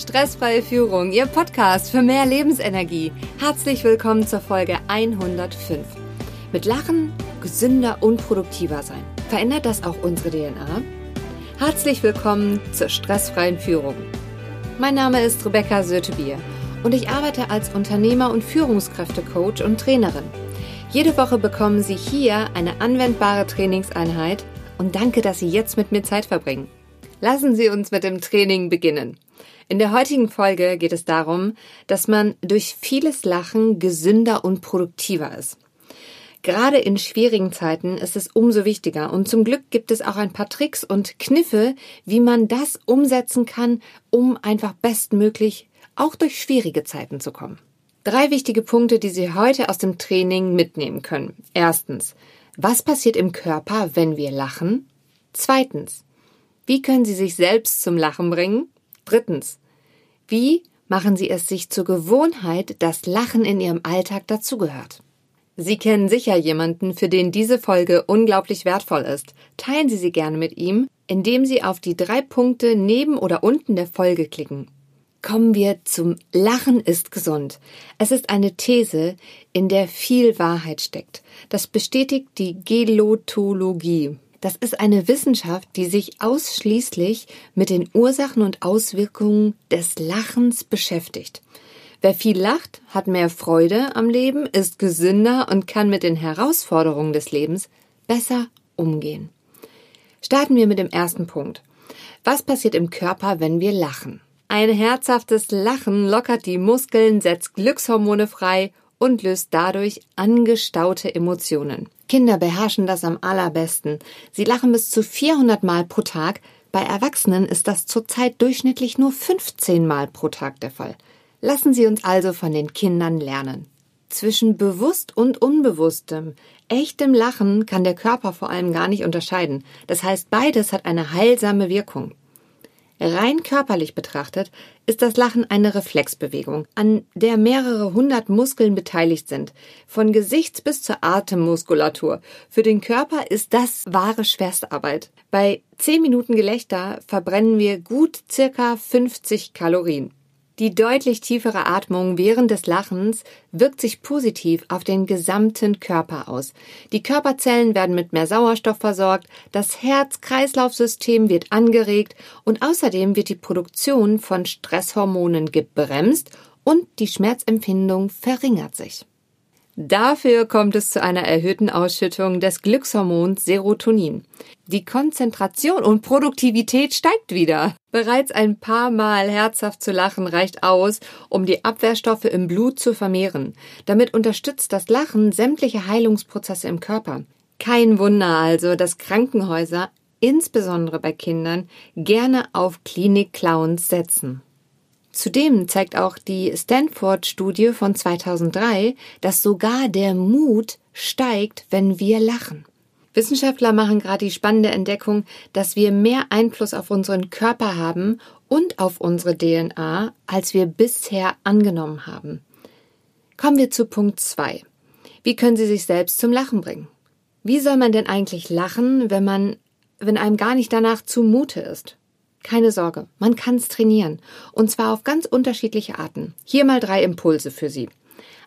Stressfreie Führung, Ihr Podcast für mehr Lebensenergie. Herzlich willkommen zur Folge 105. Mit Lachen gesünder und produktiver sein. Verändert das auch unsere DNA? Herzlich willkommen zur stressfreien Führung. Mein Name ist Rebecca Sötebier und ich arbeite als Unternehmer- und Führungskräftecoach und Trainerin. Jede Woche bekommen Sie hier eine anwendbare Trainingseinheit und danke, dass Sie jetzt mit mir Zeit verbringen. Lassen Sie uns mit dem Training beginnen. In der heutigen Folge geht es darum, dass man durch vieles Lachen gesünder und produktiver ist. Gerade in schwierigen Zeiten ist es umso wichtiger und zum Glück gibt es auch ein paar Tricks und Kniffe, wie man das umsetzen kann, um einfach bestmöglich auch durch schwierige Zeiten zu kommen. Drei wichtige Punkte, die Sie heute aus dem Training mitnehmen können. Erstens, was passiert im Körper, wenn wir lachen? Zweitens, wie können Sie sich selbst zum Lachen bringen? Drittens, wie machen Sie es sich zur Gewohnheit, dass Lachen in Ihrem Alltag dazugehört? Sie kennen sicher jemanden, für den diese Folge unglaublich wertvoll ist. Teilen Sie sie gerne mit ihm, indem Sie auf die drei Punkte neben oder unten der Folge klicken. Kommen wir zum Lachen ist gesund. Es ist eine These, in der viel Wahrheit steckt. Das bestätigt die Gelotologie. Das ist eine Wissenschaft, die sich ausschließlich mit den Ursachen und Auswirkungen des Lachens beschäftigt. Wer viel lacht, hat mehr Freude am Leben, ist gesünder und kann mit den Herausforderungen des Lebens besser umgehen. Starten wir mit dem ersten Punkt. Was passiert im Körper, wenn wir lachen? Ein herzhaftes Lachen lockert die Muskeln, setzt Glückshormone frei und löst dadurch angestaute Emotionen. Kinder beherrschen das am allerbesten. Sie lachen bis zu 400 Mal pro Tag. Bei Erwachsenen ist das zurzeit durchschnittlich nur 15 Mal pro Tag der Fall. Lassen Sie uns also von den Kindern lernen. Zwischen bewusst und unbewusstem, echtem Lachen kann der Körper vor allem gar nicht unterscheiden. Das heißt, beides hat eine heilsame Wirkung. Rein körperlich betrachtet ist das Lachen eine Reflexbewegung, an der mehrere hundert Muskeln beteiligt sind, von Gesichts bis zur Atemmuskulatur. Für den Körper ist das wahre Schwerstarbeit. Bei zehn Minuten Gelächter verbrennen wir gut circa 50 Kalorien. Die deutlich tiefere Atmung während des Lachens wirkt sich positiv auf den gesamten Körper aus. Die Körperzellen werden mit mehr Sauerstoff versorgt, das Herz-Kreislauf-System wird angeregt und außerdem wird die Produktion von Stresshormonen gebremst und die Schmerzempfindung verringert sich. Dafür kommt es zu einer erhöhten Ausschüttung des Glückshormons Serotonin. Die Konzentration und Produktivität steigt wieder. Bereits ein paar Mal herzhaft zu lachen reicht aus, um die Abwehrstoffe im Blut zu vermehren. Damit unterstützt das Lachen sämtliche Heilungsprozesse im Körper. Kein Wunder also, dass Krankenhäuser, insbesondere bei Kindern, gerne auf Klinik-Clowns setzen. Zudem zeigt auch die Stanford-Studie von 2003, dass sogar der Mut steigt, wenn wir lachen. Wissenschaftler machen gerade die spannende Entdeckung, dass wir mehr Einfluss auf unseren Körper haben und auf unsere DNA, als wir bisher angenommen haben. Kommen wir zu Punkt 2. Wie können Sie sich selbst zum Lachen bringen? Wie soll man denn eigentlich lachen, wenn man, wenn einem gar nicht danach zumute ist? Keine Sorge, man kann es trainieren. Und zwar auf ganz unterschiedliche Arten. Hier mal drei Impulse für Sie.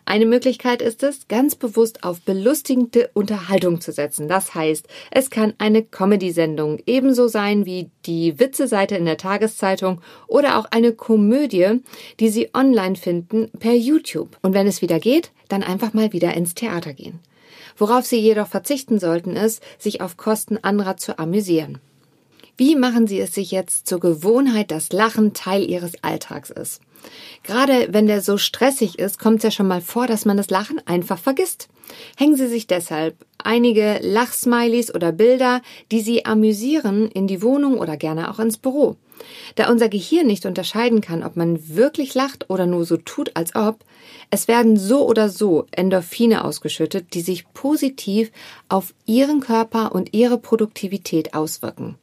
Eine Möglichkeit ist es, ganz bewusst auf belustigende Unterhaltung zu setzen. Das heißt, es kann eine Comedy-Sendung ebenso sein wie die Witze-Seite in der Tageszeitung oder auch eine Komödie, die Sie online finden per YouTube. Und wenn es wieder geht, dann einfach mal wieder ins Theater gehen. Worauf Sie jedoch verzichten sollten, ist, sich auf Kosten anderer zu amüsieren. Wie machen Sie es sich jetzt zur Gewohnheit, dass Lachen Teil Ihres Alltags ist? Gerade wenn der so stressig ist, kommt es ja schon mal vor, dass man das Lachen einfach vergisst. Hängen Sie sich deshalb einige Lachsmilies oder Bilder, die Sie amüsieren, in die Wohnung oder gerne auch ins Büro. Da unser Gehirn nicht unterscheiden kann, ob man wirklich lacht oder nur so tut, als ob, es werden so oder so Endorphine ausgeschüttet, die sich positiv auf Ihren Körper und Ihre Produktivität auswirken.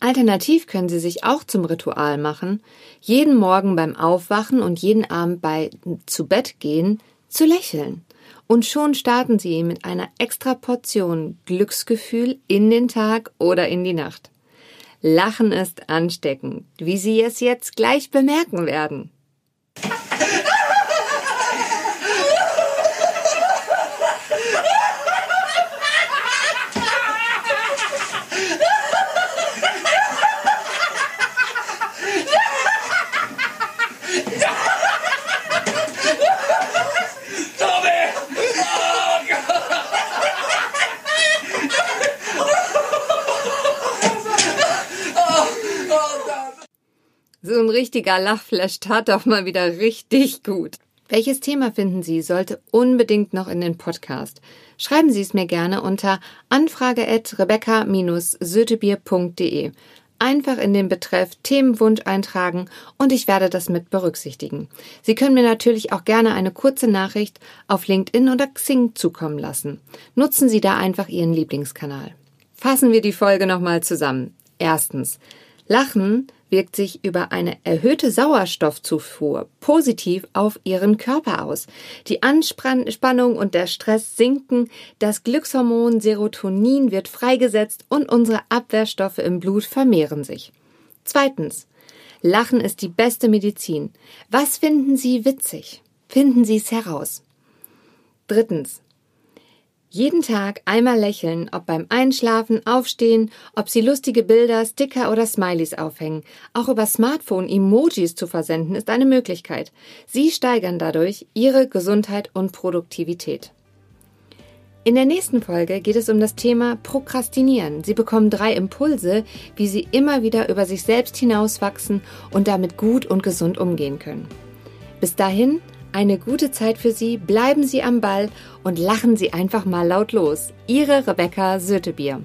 Alternativ können Sie sich auch zum Ritual machen, jeden Morgen beim Aufwachen und jeden Abend bei zu Bett gehen zu lächeln. Und schon starten Sie mit einer extra Portion Glücksgefühl in den Tag oder in die Nacht. Lachen ist ansteckend, wie Sie es jetzt gleich bemerken werden. So ein richtiger Lachflash tat doch mal wieder richtig gut. Welches Thema finden Sie, sollte unbedingt noch in den Podcast. Schreiben Sie es mir gerne unter anfrage@rebecca-sötebier.de. Einfach in den Betreff Themenwunsch eintragen und ich werde das mit berücksichtigen. Sie können mir natürlich auch gerne eine kurze Nachricht auf LinkedIn oder Xing zukommen lassen. Nutzen Sie da einfach Ihren Lieblingskanal. Fassen wir die Folge nochmal zusammen. Erstens. Lachen wirkt sich über eine erhöhte Sauerstoffzufuhr positiv auf ihren Körper aus. Die Anspannung und der Stress sinken, das Glückshormon Serotonin wird freigesetzt und unsere Abwehrstoffe im Blut vermehren sich. Zweitens. Lachen ist die beste Medizin. Was finden Sie witzig? Finden Sie es heraus. Drittens. Jeden Tag einmal lächeln, ob beim Einschlafen, Aufstehen, ob Sie lustige Bilder, Sticker oder Smileys aufhängen. Auch über Smartphone Emojis zu versenden ist eine Möglichkeit. Sie steigern dadurch Ihre Gesundheit und Produktivität. In der nächsten Folge geht es um das Thema Prokrastinieren. Sie bekommen drei Impulse, wie Sie immer wieder über sich selbst hinauswachsen und damit gut und gesund umgehen können. Bis dahin, eine gute Zeit für Sie, bleiben Sie am Ball und lachen Sie einfach mal laut los. Ihre Rebecca Sötebier.